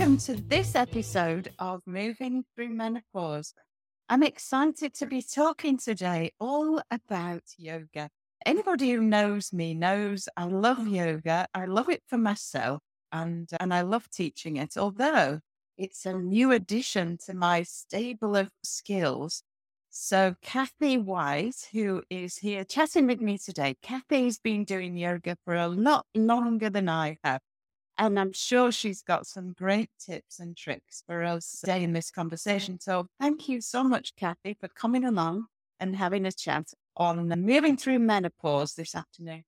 welcome to this episode of Moving Through Menopause. I'm excited to be talking today all about yoga. Anybody who knows me knows I love yoga. I love it for myself and, and I love teaching it, although it's a new addition to my stable of skills. So, Kathy White, who is here chatting with me today, Kathy's been doing yoga for a lot longer than I have. And I'm sure she's got some great tips and tricks for us today in this conversation. So thank you so much, Kathy, for coming along and having a chat on moving through menopause this afternoon.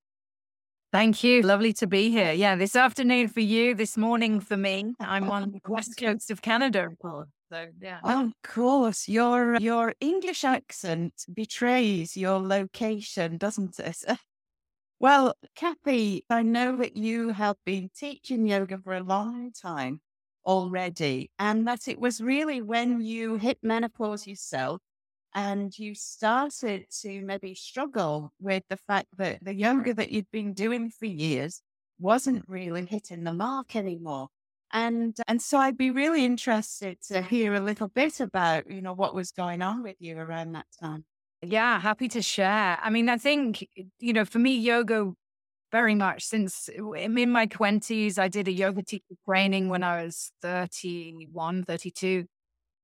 Thank you. Lovely to be here. Yeah, this afternoon for you, this morning for me. I'm on the west coast of Canada. So yeah. of course, your your English accent betrays your location, doesn't it? Well, Kathy, I know that you have been teaching yoga for a long time already, and that it was really when you hit menopause yourself and you started to maybe struggle with the fact that the yoga that you'd been doing for years wasn't really hitting the mark anymore. And and so I'd be really interested to hear a little bit about, you know, what was going on with you around that time. Yeah, happy to share. I mean, I think, you know, for me, yoga very much since I'm in my 20s, I did a yoga teacher training when I was 31, 32.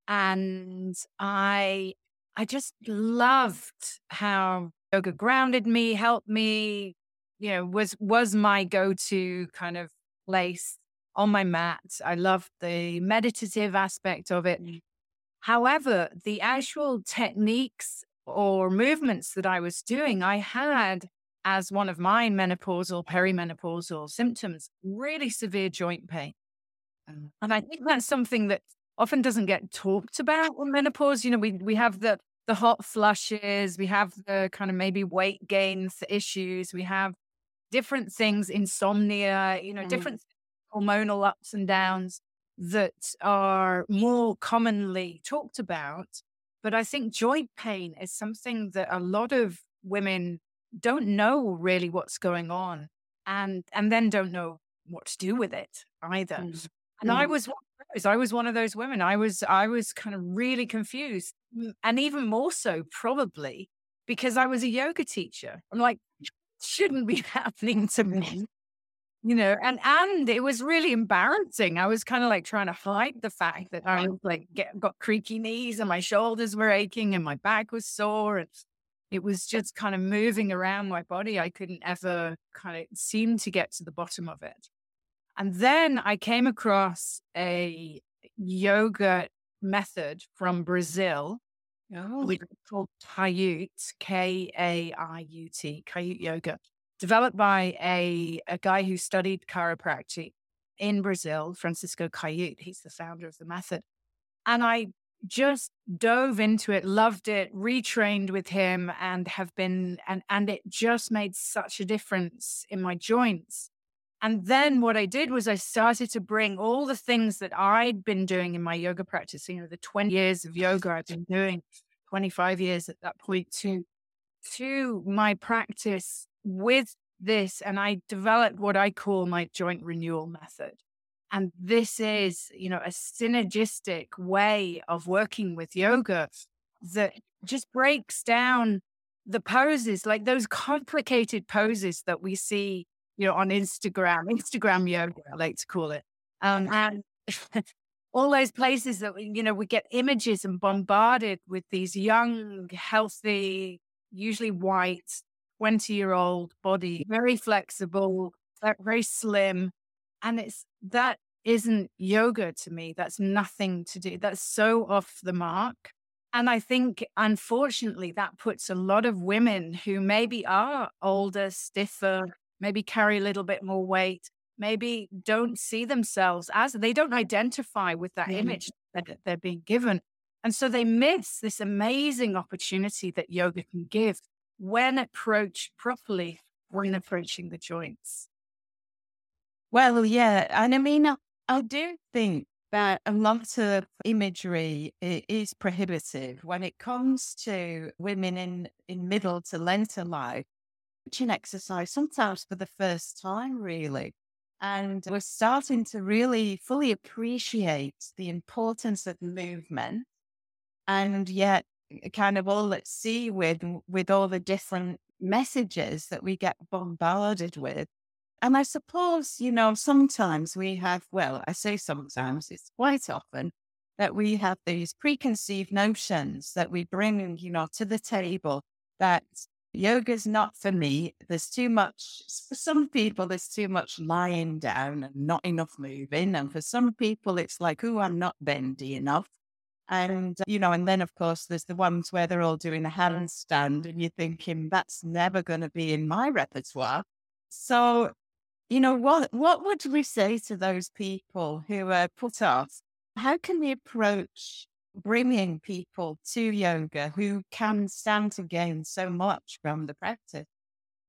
And I, I just loved how yoga grounded me, helped me, you know, was, was my go-to kind of place on my mat. I loved the meditative aspect of it. Mm. However, the actual techniques or movements that I was doing, I had as one of my menopausal, perimenopausal symptoms, really severe joint pain. Mm. And I think that's something that often doesn't get talked about in menopause. You know, we we have the the hot flushes, we have the kind of maybe weight gain issues, we have different things, insomnia, you know, mm. different hormonal ups and downs that are more commonly talked about. But I think joint pain is something that a lot of women don't know really what's going on and and then don't know what to do with it either. Mm. And I mm. was I was one of those women. I was I was kind of really confused. And even more so probably because I was a yoga teacher. I'm like shouldn't be happening to me you know and and it was really embarrassing. I was kind of like trying to hide the fact that i was like get, got creaky knees and my shoulders were aching and my back was sore. And it was just kind of moving around my body. I couldn't ever kind of seem to get to the bottom of it. And then i came across a yoga method from brazil oh. which is called Kaiut, K-A-I-U-T, Kaiut yoga developed by a, a guy who studied chiropractic in Brazil, Francisco Kaiut. He's the founder of the method. And I just dove into it, loved it, retrained with him, and have been, and, and it just made such a difference in my joints. And then what I did was I started to bring all the things that I'd been doing in my yoga practice, you know, the 20 years of yoga I've been doing, 25 years at that point, to, to my practice with this, and I developed what I call my joint renewal method. And this is, you know, a synergistic way of working with yoga that just breaks down the poses, like those complicated poses that we see, you know, on Instagram, Instagram yoga, I like to call it. Um, and all those places that, we, you know, we get images and bombarded with these young, healthy, usually white, 20 year old body, very flexible, very slim. And it's that isn't yoga to me. That's nothing to do. That's so off the mark. And I think, unfortunately, that puts a lot of women who maybe are older, stiffer, maybe carry a little bit more weight, maybe don't see themselves as they don't identify with that mm-hmm. image that they're being given. And so they miss this amazing opportunity that yoga can give when approached properly when approaching the joints? Well, yeah. And I mean, I, I do think that a lot of imagery is prohibitive when it comes to women in, in middle to later life, which in exercise, sometimes for the first time, really. And we're starting to really fully appreciate the importance of movement. And yet, kind of all at sea with, with all the different messages that we get bombarded with. And I suppose, you know, sometimes we have, well, I say sometimes, it's quite often that we have these preconceived notions that we bring, you know, to the table that yoga's not for me. There's too much, for some people, there's too much lying down and not enough moving. And for some people, it's like, oh, I'm not bendy enough. And, you know, and then of course there's the ones where they're all doing a handstand and you're thinking that's never going to be in my repertoire. So, you know, what, what would we say to those people who are put off how can we approach bringing people to yoga who can stand to gain so much from the practice?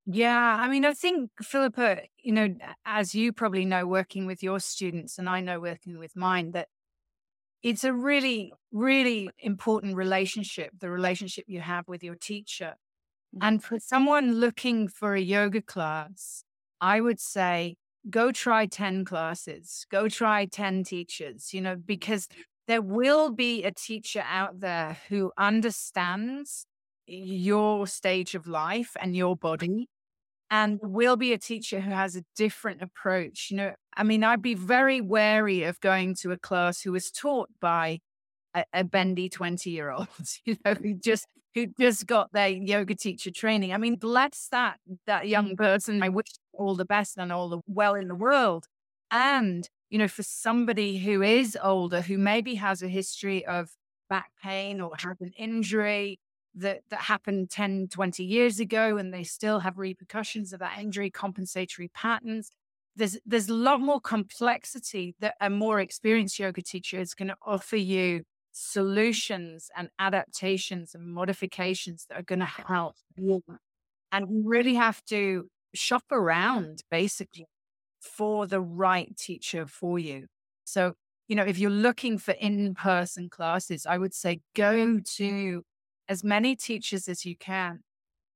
Yeah, I mean, I think, Phillipa, you know, as you probably know, working with your students, and I know working with mine, that it's a really, really important relationship, the relationship you have with your teacher. Mm. And for someone looking for a yoga class, I would say go try 10 classes, go try 10 teachers, you know, because there will be a teacher out there who understands your stage of life and your body. And will be a teacher who has a different approach. You know, I mean, I'd be very wary of going to a class who was taught by a, a bendy 20 year old, you know, who just who just got their yoga teacher training. I mean, bless that that young mm. person. I wish all the best and all the well in the world. And, you know, for somebody who is older, who maybe has a history of back pain or has an injury that, that happened 10, 20 years ago, and they still have repercussions of that injury, compensatory patterns. There's, there's a lot more complexity that a more experienced yoga teacher is going to offer you solutions and adaptations and modifications that are going to help. And we really have to shop around basically for the right teacher for you. So, you know, if you're looking for in person classes, I would say go to as many teachers as you can.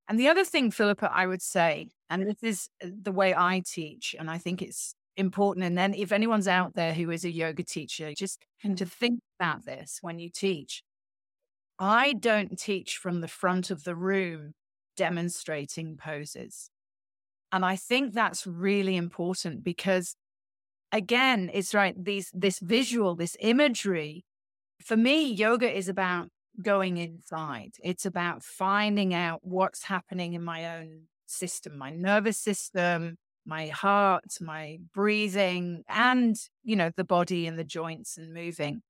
And the other thing, Phillipa, I would say, and this is uh, the way I teach, and I think it's important. And then if anyone's out there who is a yoga teacher, just to think about this when you teach. I don't teach from the front of the room demonstrating poses. And I think that's really important because again, it's right, these this visual, this imagery. For me, yoga is about going inside. It's about finding out what's happening in my own system, my nervous system, my heart, my breathing, and, you know, the body and the joints and moving.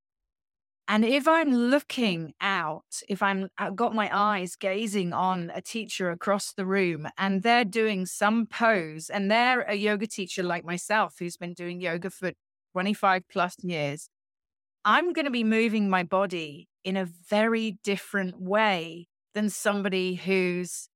And if I'm looking out, if I'm I've got my eyes gazing on a teacher across the room and they're doing some pose and they're a yoga teacher like myself who's been doing yoga for 25 plus years, I'm going to be moving my body in a very different way than somebody who's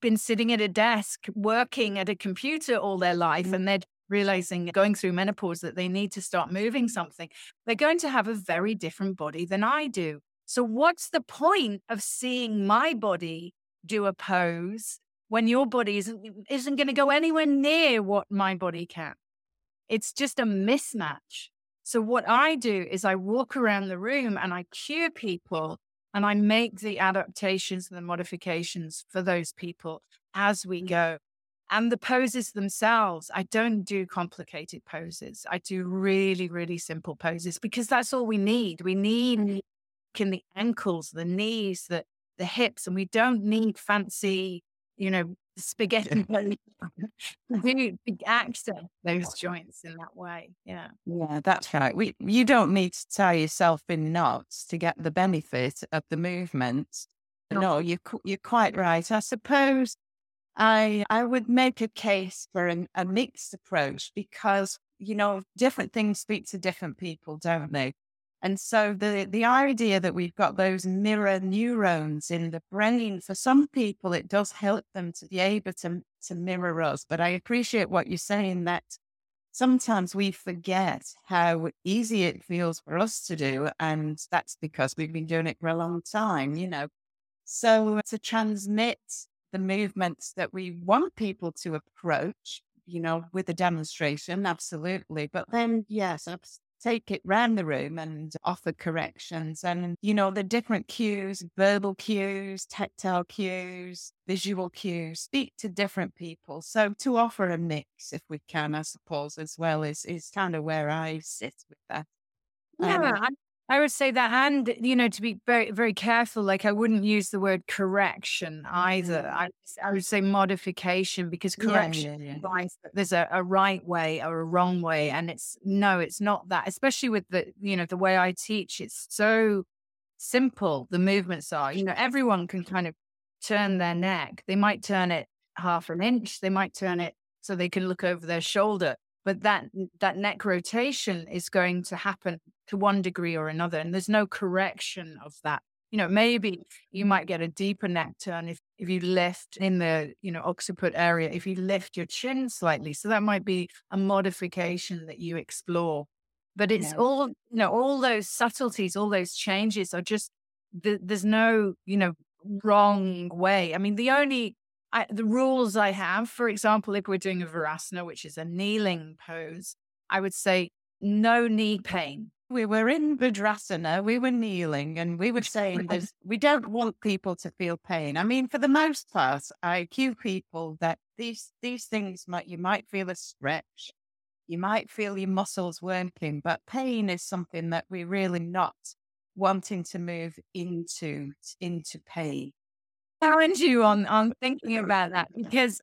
been sitting at a desk working at a computer all their life mm. and they're realizing going through menopause that they need to start moving something, they're going to have a very different body than I do. So, what's the point of seeing my body do a pose when your body isn't, isn't going to go anywhere near what my body can? It's just a mismatch. So, what I do is I walk around the room and I cue people and I make the adaptations and the modifications for those people as we mm. go. And the poses themselves, I don't do complicated poses. I do really, really simple poses because that's all we need. We need mm. in the ankles, the knees, the the hips, and we don't need fancy, you know, spaghetti big accent those joints in that way yeah. Yeah that's right. We you don't need to tie yourself in knots to get the benefit of the movement no, no you you're quite right. I suppose i i would make a case for an, a mixed approach because you know different things speak to different people don't they and so the, the idea that we've got those mirror neurons in the brain, for some people, it does help them to be able to, to mirror us. But I appreciate what you're saying that sometimes we forget how easy it feels for us to do. And that's because we've been doing it for a long time, you know. So uh, to transmit the movements that we want people to approach you know, with a demonstration, absolutely. But then, yes, take it round the room and offer corrections and, you know, the different cues, verbal cues, tactile cues, visual cues, speak to different people. So to offer a mix, if we can, I suppose, as well, is, is kind of where I sit with that. Yeah, um, I would say that, and you know, to be very, very careful. Like, I wouldn't use the word correction either. Mm-hmm. I, I would say modification because correction yeah, yeah, yeah. there's a, a right way or a wrong way, and it's no, it's not that. Especially with the, you know, the way I teach, it's so simple. The movements are, you know, everyone can kind of turn their neck. They might turn it half an inch. They might turn it so they can look over their shoulder but that that neck rotation is going to happen to one degree or another and there's no correction of that you know maybe you mm. might get a deeper neck turn if if you lift in the you know occiput area if you lift your chin slightly so that might be a modification that you explore but it's yeah. all you know all those subtleties all those changes are just the, there's no you know wrong way i mean the only I, the rules I have, for example, if we're doing a Virasana, which is a kneeling pose, I would say no knee pain. We were in Vajrasana, we were kneeling, and we were saying that we don't want people to feel pain. I mean, for the most part, I cue people that these these things might you might feel a stretch, you might feel your muscles working, but pain is something that we're really not wanting to move into into pain challenge you on on thinking about that because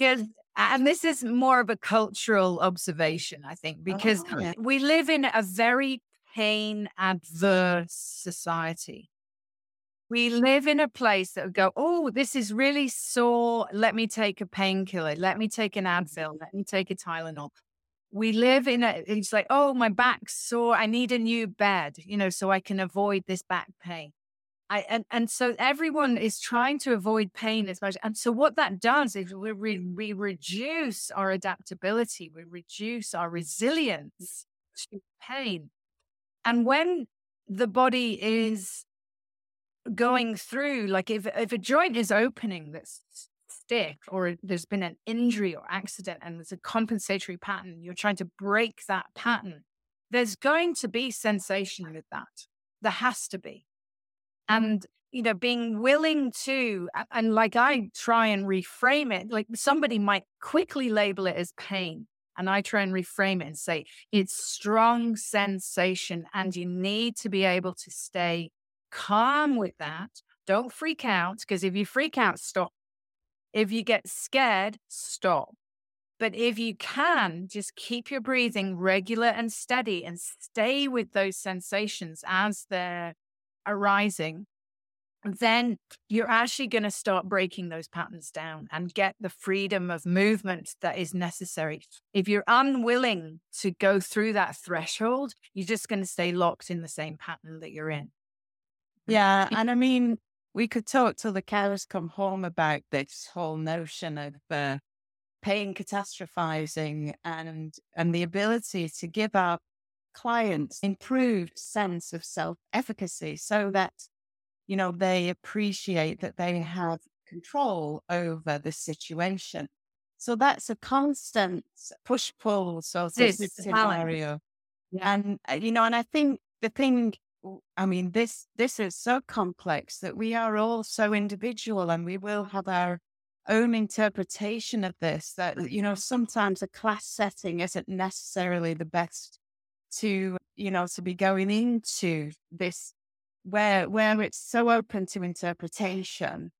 because and this is more of a cultural observation, I think, because oh, we live in a very pain adverse society. We live in a place that would go, oh, this is really sore. Let me take a painkiller. Let me take an Advil. Let me take a Tylenol. We live in a, it's like, oh, my back's sore. I need a new bed, you know, so I can avoid this back pain. I, and, and so everyone is trying to avoid pain as much. And so what that does is we, re, we reduce our adaptability, we reduce our resilience to pain. And when the body is going through, like if, if a joint is opening that's stiff or there's been an injury or accident and there's a compensatory pattern, you're trying to break that pattern, there's going to be sensation with that. There has to be and you know being willing to and like i try and reframe it like somebody might quickly label it as pain and i try and reframe it and say it's strong sensation and you need to be able to stay calm with that. Don't freak out because if you freak out stop. If you get scared stop. But if you can just keep your breathing regular and steady and stay with those sensations as they're arising, then you're actually going to start breaking those patterns down and get the freedom of movement that is necessary. If you're unwilling to go through that threshold, you're just going to stay locked in the same pattern that you're in. Yeah. And I mean, we could talk till the cows come home about this whole notion of uh, pain catastrophizing and and the ability to give our clients improved sense of self-efficacy so that you know they appreciate that they have control over the situation. So that's a constant push pull sort of scenario. Yeah. and uh, you know and i think the thing i mean this this is so complex that we are all so individual and we will have our own interpretation of this that you know sometimes a class setting isn't necessarily the best to you know to be going into this where where it's so open to interpretation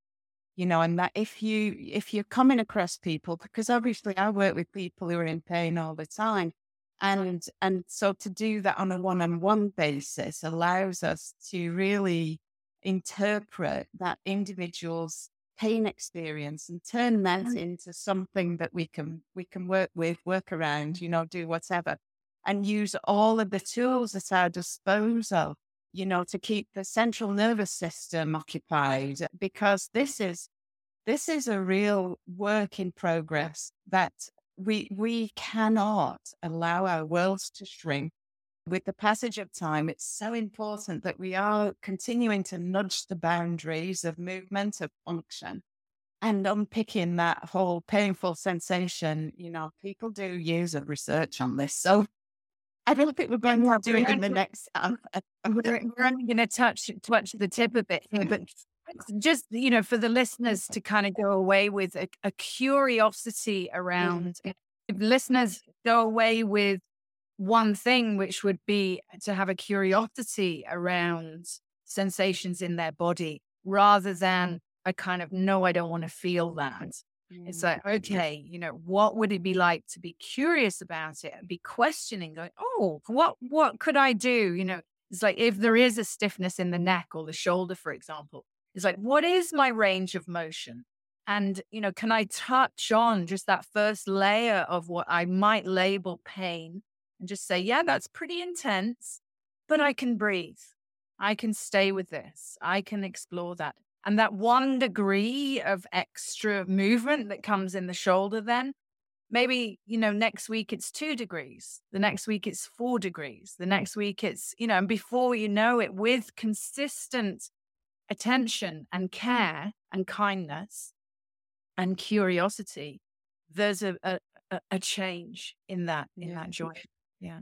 you know and that if you if you're coming across people because obviously i work with people who are in pain all the time and and so to do that on a one-on-one basis allows us to really interpret that individual's pain experience and turn that mm. into something that we can we can work with work around you know do whatever and use all of the tools at our disposal, you know, to keep the central nervous system occupied because this is this is a real work in progress that we we cannot allow our worlds to shrink with the passage of time it's so important that we are continuing to nudge the boundaries of movement of function and unpicking that whole painful sensation, you know, people do years of research on this. So I don't think we're going to do it in the next. Um, we're, we're only going to touch touch the tip a bit here, but just you know, for the listeners to kind of go away with a, a curiosity around. Mm. If listeners go away with one thing, which would be to have a curiosity around sensations in their body, rather than a kind of no, I don't want to feel that. It's mm. like, okay, you know, what would it be like to be curious about it and be questioning, going, oh, what what could I do? You know, it's like if there is a stiffness in the neck or the shoulder, for example, it's like, what is my range of motion? And, you know, can I touch on just that first layer of what I might label pain and just say, yeah, that's pretty intense, but I can breathe. I can stay with this. I can explore that. And that one degree of extra movement that comes in the shoulder, then maybe, you know, next week it's two degrees. The next week it's four degrees. The next week it's, you know, and before you know it, with consistent attention and mm. care and kindness and curiosity, there's a, a, a change in that, in yeah. that joy. Yeah.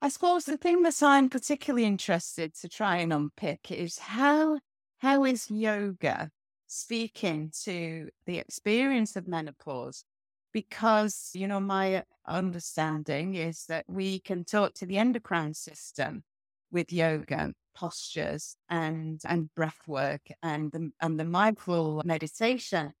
I suppose the thing that I'm particularly interested to try and unpick is how how is yoga speaking to the experience of menopause? Because, you know, my understanding is that we can talk to the endocrine system with yoga postures and and breath work and the, and the mindful meditation.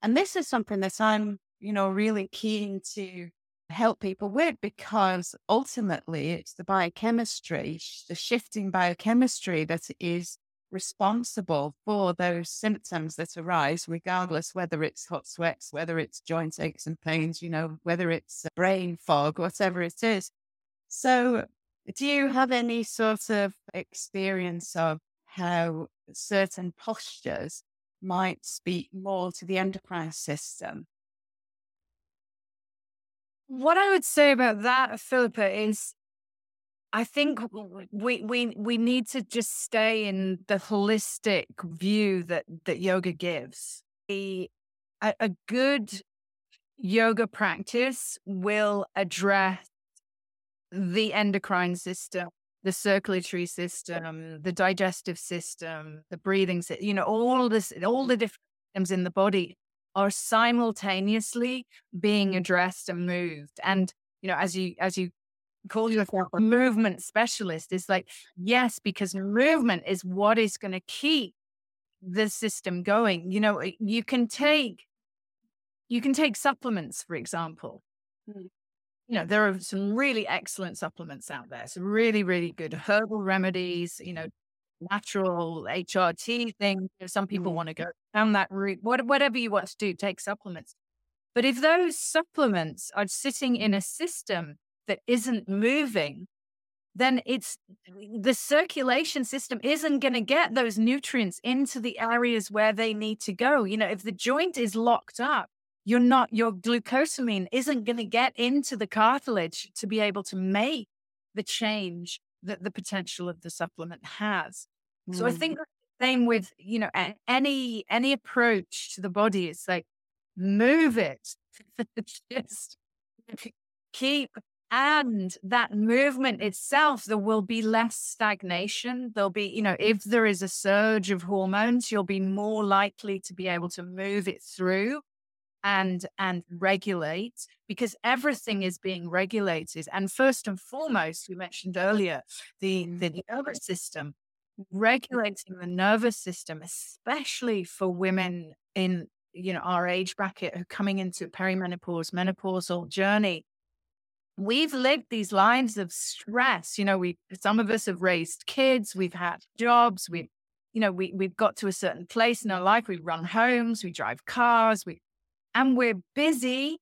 And this is something that I'm, you know, really keen to help people with because ultimately it's the biochemistry, the shifting biochemistry that is responsible for those symptoms that arise, regardless whether it's hot sweats, whether it's joint aches and pains, you know, whether it's brain fog, whatever it is. So, do you have any sort of experience of how certain postures might speak more to the endocrine system? What I would say about that, Phillipa, is I think we we we need to just stay in the holistic view that that yoga gives. A, a good yoga practice will address the endocrine system, the circulatory system, the digestive system, the breathing system, you know, all this, all the different systems in the body are simultaneously being mm-hmm. addressed and moved. And, you know, as you, as you call yourself a movement specialist is like, yes, because movement is what is going to keep the system going. You know, you can take you can take supplements, for example. Mm. You know, there are some really excellent supplements out there, some really, really good herbal remedies, you know, natural HRT thing. Some people mm. want to go down that route. What, whatever you want to do, take supplements. But if those supplements are sitting in a system that isn't moving, then it's the circulation system isn't going to get those nutrients into the areas where they need to go. You know, if the joint is locked up, you're not, your glucosamine isn't going to get into the cartilage to be able to make the change that the potential of the supplement has. Mm. So I mm. think same with, you know, any, any approach to the body, it's like move it. Just keep and that movement itself, there will be less stagnation. There'll be, you know, mm. if there is a surge of hormones, you'll be more likely to be able to move it through and and regulate because everything is being regulated. And first and foremost we mentioned earlier the mm. the nervous system regulating the nervous system especially for women in you know our age bracket who are coming into mm. perimenopause menopausal journey we've lived these lives of stress. You know, we some of us have raised kids, we've had jobs, we you know, we we've got to a certain place in our life, we run homes, we drive cars, we and we're busy.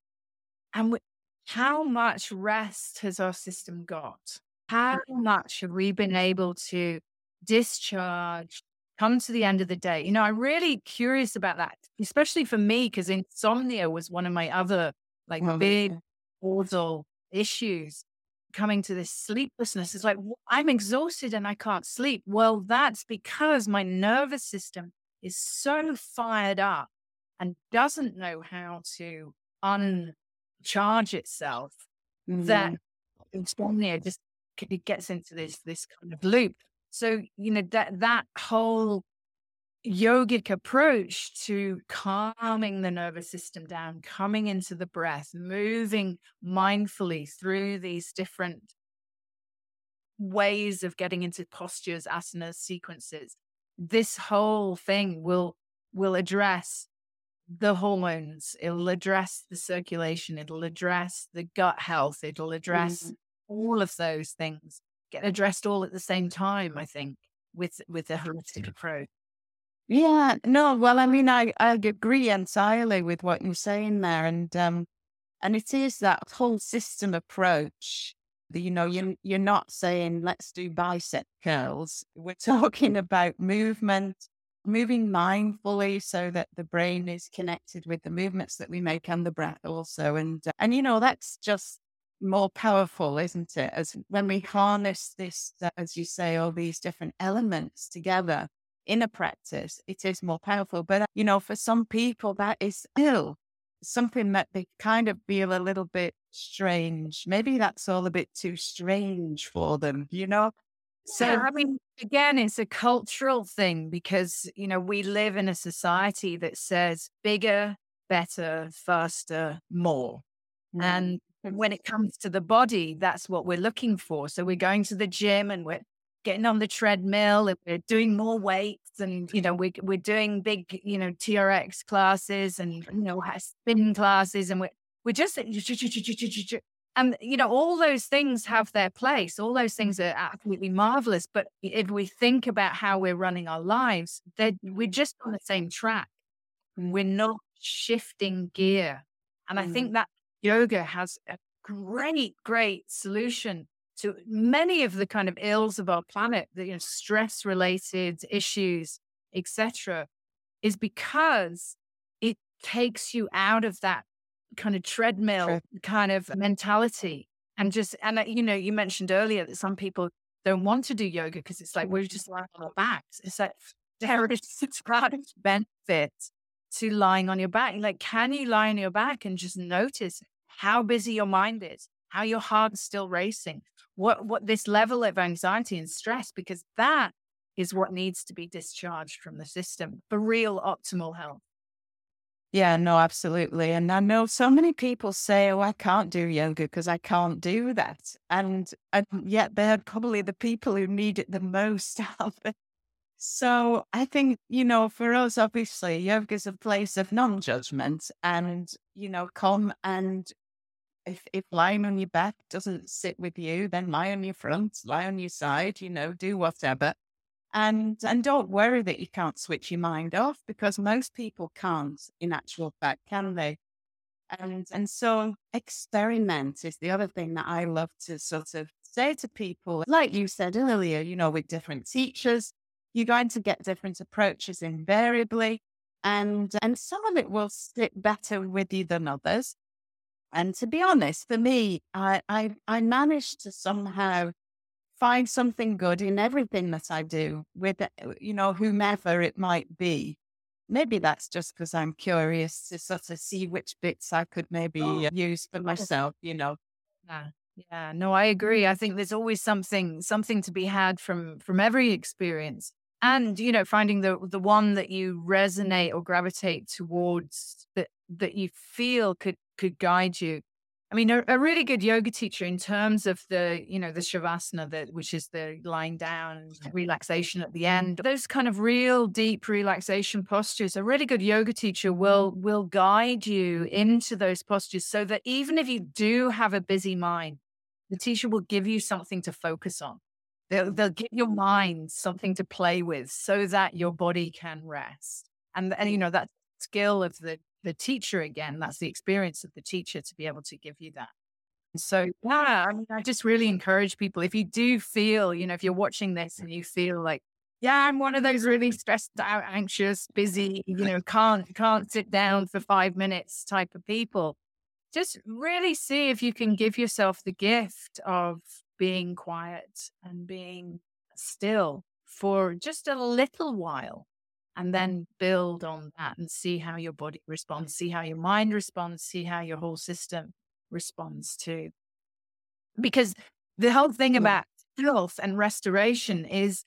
And we, how much rest has our system got? How much have we been able to discharge, come to the end of the day? You know, I'm really curious about that, especially for me, because insomnia was one of my other like oh, big causal issues coming to this sleeplessness. It's like, I'm exhausted and I can't sleep. Well, that's because my nervous system is so fired up and doesn't know how to uncharge itself, mm-hmm. that insomnia just it gets into this this kind of loop. So you know that that whole yogic approach to calming the nervous system down, coming into the breath, moving mindfully through these different ways of getting into postures, asanas, sequences. This whole thing will will address the hormones, it'll address the circulation, it'll address the gut health, it'll address mm. all of those things, get addressed all at the same time, I think, with with a holistic approach. Yeah, no, well, I mean, I, I agree entirely with what you're saying there. And um, and it is that whole system approach. That, you know, you you're not saying let's do bicep curls. We're talking about movement, moving mindfully so that the brain is connected with the movements that we make and the breath also. And and you know, that's just more powerful, isn't it? As when we harness this, uh, as you say, all these different elements together in a practice, it is more powerful. But, uh, you know, for some people, that is still something that they kind of feel a little bit strange. Maybe that's all a bit too strange for them, you know? So, yeah, I mean, again, it's a cultural thing because, you know, we live in a society that says bigger, better, faster, more. Mm-hmm. And when it comes to the body, that's what we're looking for. So we're going to the gym and we're getting on the treadmill and we're doing more weights and you know we, we're doing big you know trx classes and you know spin classes and we're, we're just and you know all those things have their place. All those things are absolutely marvelous but if we think about how we're running our lives that we're just on the same track. We're not shifting gear and i think mm. that yoga has a great great solution to many of the kind of ills of our planet, the you know, stress related issues, etc., is because it takes you out of that kind of treadmill kind of mentality and just and uh, you know you mentioned earlier that some people don't want to do yoga because it's like we're just lying on our backs. It's like there is such a benefit to lying on your back. Like, can you lie on your back and just notice how busy your mind is, how your heart's still racing, what what this level of anxiety and stress because that is what needs to be discharged from the system for real optimal health. Yeah, no, absolutely. And I know so many people say, oh, I can't do yoga because I can't do that. And, and yet they're probably the people who need it the most. so I think, you know, for us, obviously, yoga is a place of non judgment and, you know, come and if if lying on your back doesn't sit with you, then lie on your front, lie on your side, you know, do whatever. And and don't worry that you can't switch your mind off because most people can't in actual fact, can they? And and so experiment is the other thing that I love to sort of say to people. Like you said earlier, you know, with different teachers, you're going to get different approaches invariably. And and some of it will stick better with you than others. And to be honest, for me, I, I, I managed to somehow find something good in everything that I do with, uh, you know, whomever it might be. Maybe that's just because I'm curious to sort of see which bits I could maybe uh, use for myself, you know. Yeah. Yeah, no, I agree. I think there's always something something to be had from from every experience. And you know, finding the the one that you resonate or gravitate towards that that you feel could could guide you. I mean, a, a, really good yoga teacher in terms of the, you know, the shavasana, that which is the lying down, relaxation at the end. Those kind of real deep relaxation postures. A really good yoga teacher will mm-hmm. will guide you into those postures, so that even if you do have a busy mind, the teacher will give you something to focus on. They'll, they'll give your mind something to play with, so that your body can rest. And and you know that skill of the the teacher again. That's the experience of the teacher to be able to give you that. So yeah, I mean, I just really encourage people if you do feel, you know, if you're watching this and you feel like, yeah, I'm one of those really stressed out, anxious, busy, you know, can't can't sit down for five minutes type of people. Just really see if you can give yourself the gift of being quiet and being still for just a little while and then build on that and see how your body responds, see how your mind responds, see how your whole system responds to. Because the whole thing about health and restoration is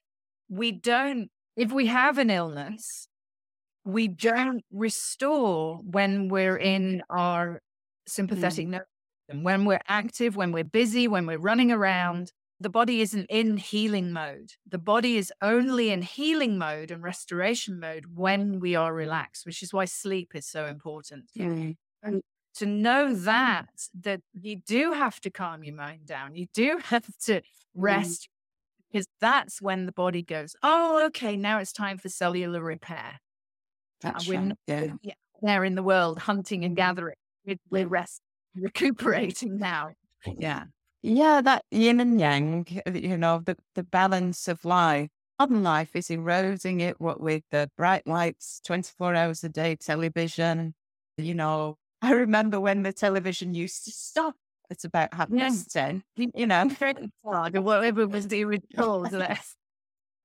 we don't, if we have an illness, we don't restore when we're in our sympathetic mm. nervous system, when we're active, when we're busy, when we're running around. The body isn't in healing mode. The body is only in healing mode and restoration mode when we are relaxed, which is why sleep is so important. Mm. And to know that that you do have to calm your mind down you do have to mm. rest mm. because that's when the body goes oh okay now it's time for cellular repair that's we're right. yeah. yeah there in the world hunting and gathering we're, we're rest recuperating now yeah yeah that yin and yang uh, you know the, the balance of life modern life is eroding it what with the bright lights 24 hours a day television you know I remember when the television used to stop. It's about half past ten. You know, whatever was the original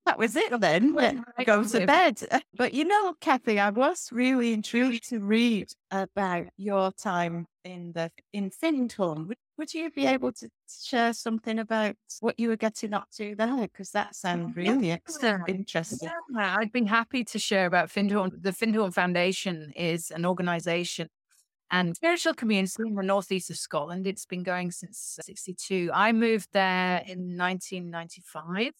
That was it then. When I go to bed. Uh, but you know, Kathy, I was really intrigued to read about your time in the in Findhorn. Would, would you be able to share something about what you were getting up to there? Because that sounds really yeah. interesting. Yeah, I'd be happy to share about Findhorn. The Findhorn Foundation is an organization and spiritual community in the northeast of Scotland. It's been going since 62. I moved there in 1995.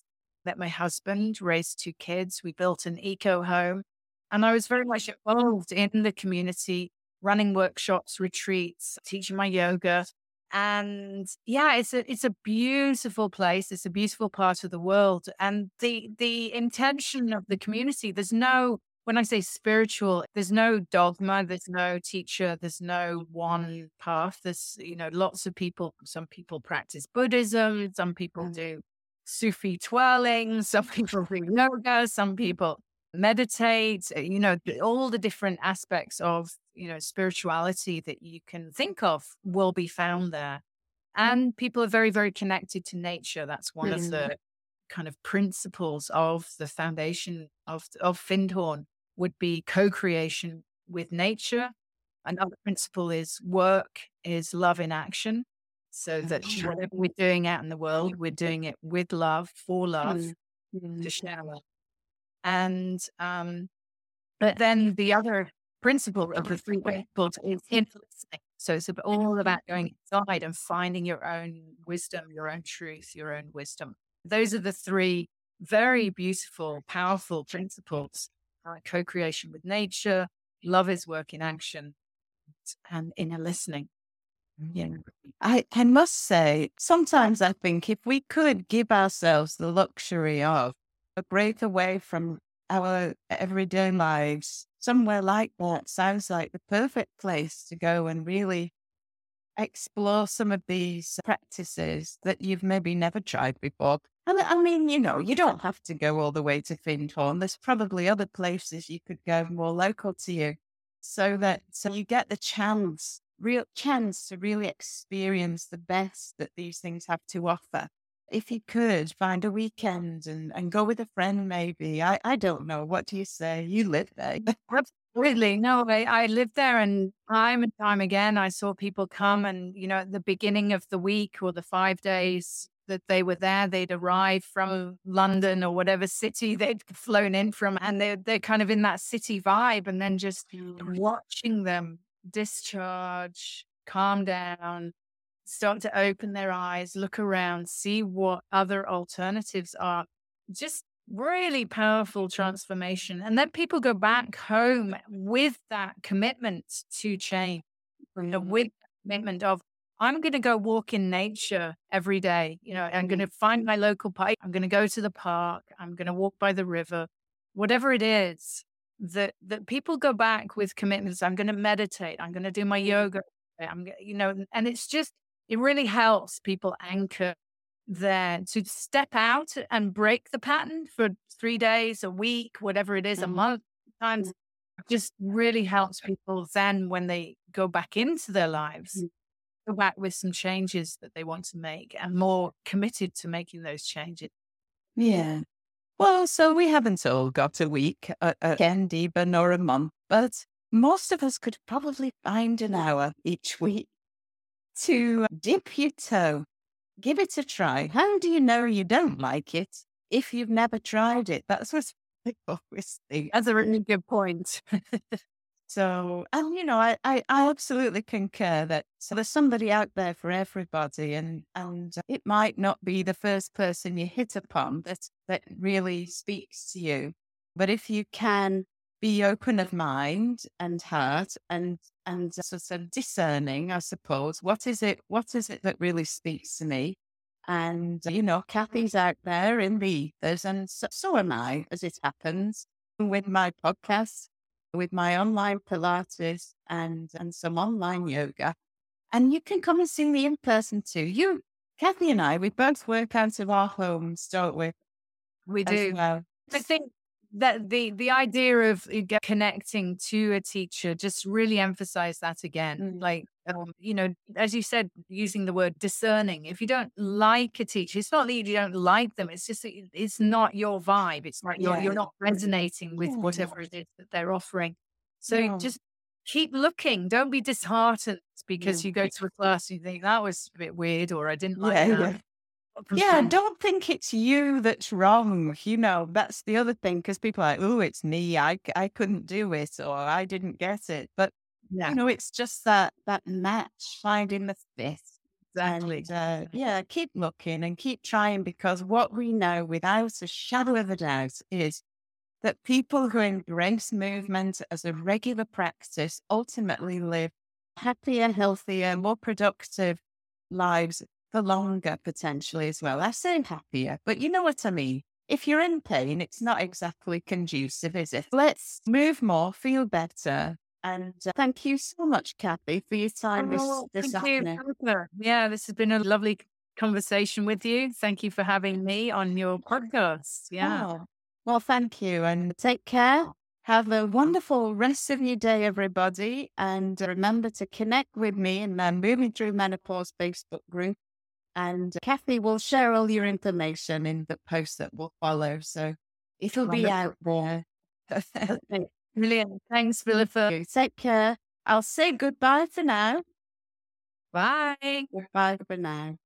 Met my husband, raised two kids. We built an eco home. And I was very much involved in the community, running workshops, retreats, teaching my yoga. And yeah, it's a it's a beautiful place. It's a beautiful part of the world. And the the intention of the community, there's no when I say spiritual, there's no dogma, there's no teacher, there's no one path. There's, you know, lots of people, some people practice Buddhism, some people mm. do Sufi twirling, some people do yoga, some people meditate, uh, you know, all the different aspects of, you know, spirituality that you can think of will be found there. And people are very, very connected to nature. That's one mm. of the kind of principles of the foundation of, of Findhorn would be co-creation with nature. Another principle is work is love in action. So that whatever we're doing out in the world, we're doing it with love, for love, mm-hmm. to share love. And um, but then the other principle of the three principles is in listening. So it's all about going inside and finding your own wisdom, your own truth, your own wisdom. Those are the three very beautiful, powerful principles co creation with nature, love is work in action, and inner listening. Yeah. I, I must say, sometimes I think if we could give ourselves the luxury of a break away from our everyday lives, somewhere like that sounds like the perfect place to go and really explore some of these practices that you've maybe never tried before. And I mean, you know, you don't have to go all the way to Findhorn. There's probably other places you could go more local to you so that so you get the chance, real chance to really experience the best that these things have to offer. If you could find a weekend and, and go with a friend, maybe. I, I don't know. What do you say? You live there. Absolutely. No, I, I lived there and time and time again, I saw people come and, you know, at the beginning of the week or the five days that they were there, they'd arrive from London or whatever city they'd flown in from, and they're, they're kind of in that city vibe. And then just mm. watching them discharge, calm down, start to open their eyes, look around, see what other alternatives are. Just really powerful transformation. And then people go back home with that commitment to change, you know, mm-hmm. with commitment of, I'm going to go walk in nature every day. You know, I'm going to mm-hmm. find my local park. I'm going to go to the park. I'm going to walk by the river, whatever it is that, that people go back with commitments. I'm going to meditate. I'm going to do my yoga. I'm, you know, and it's just, it really helps people anchor there to step out and break the pattern for three days, a week, whatever it is, mm-hmm. a month, times just really helps people then when they go back into their lives, mm. go back with some changes that they want to make and more committed to making those changes. Yeah. Well, so we haven't all got a week, a, a weekend even, or a month, but most of us could probably find an hour each week to dip your toe, give it a try. How do you know you don't like it if you've never tried it? That's what I always think. That's a really good point. So, and you know, I, I, I absolutely concur that so there's somebody out there for everybody, and and it might not be the first person you hit upon that that really speaks to you, but if you can be open of mind and heart and and sort of discerning, I suppose, what is it? What is it that really speaks to me? And you know, Kathy's out there in the ethers, and so, so am I, as it happens, with my podcast with my online Pilates and, and some online yoga. And you can come and see me in person too. You, Kathy and I, we both work out of our homes, don't we? We do. Well. I think that the the idea of connecting to a teacher just really emphasize that again mm. like um, you know as you said using the word discerning if you don't like a teacher it's not that you don't like them it's just it's not your vibe it's like you're, yeah. you're not resonating with whatever it is that they're offering so just keep looking don't be disheartened because yeah. you go to a class and you think that was a bit weird or i didn't like that yeah, don't think it's you that's wrong. You know, that's the other thing because people are like, oh, it's me. I, I couldn't do it or I didn't get it. But, yeah. you know, it's just that, that match, finding the fit. Exactly. And, uh, yeah, keep looking and keep trying because what we know without a shadow of a doubt is that people who embrace movement as a regular practice ultimately live happier, healthier, more productive lives for longer potentially as well. I say happier, but you know what I mean. If you're in pain, it's not exactly conducive, is it? Let's move more, feel better. And uh, thank you so much, Kathy, for your time oh, this, this afternoon. You. Yeah, this has been a lovely conversation with you. Thank you for having me on your podcast. Yeah. Oh, well, thank you and take care. Have a wonderful rest of your day, everybody. And remember to connect with me in my Moving Through Menopause Facebook group and Kathy will share all your information in the post that will follow. So it'll be out there. Brilliant. Thanks, Phillipa. Take care. I'll say goodbye for now. Bye. Goodbye for now.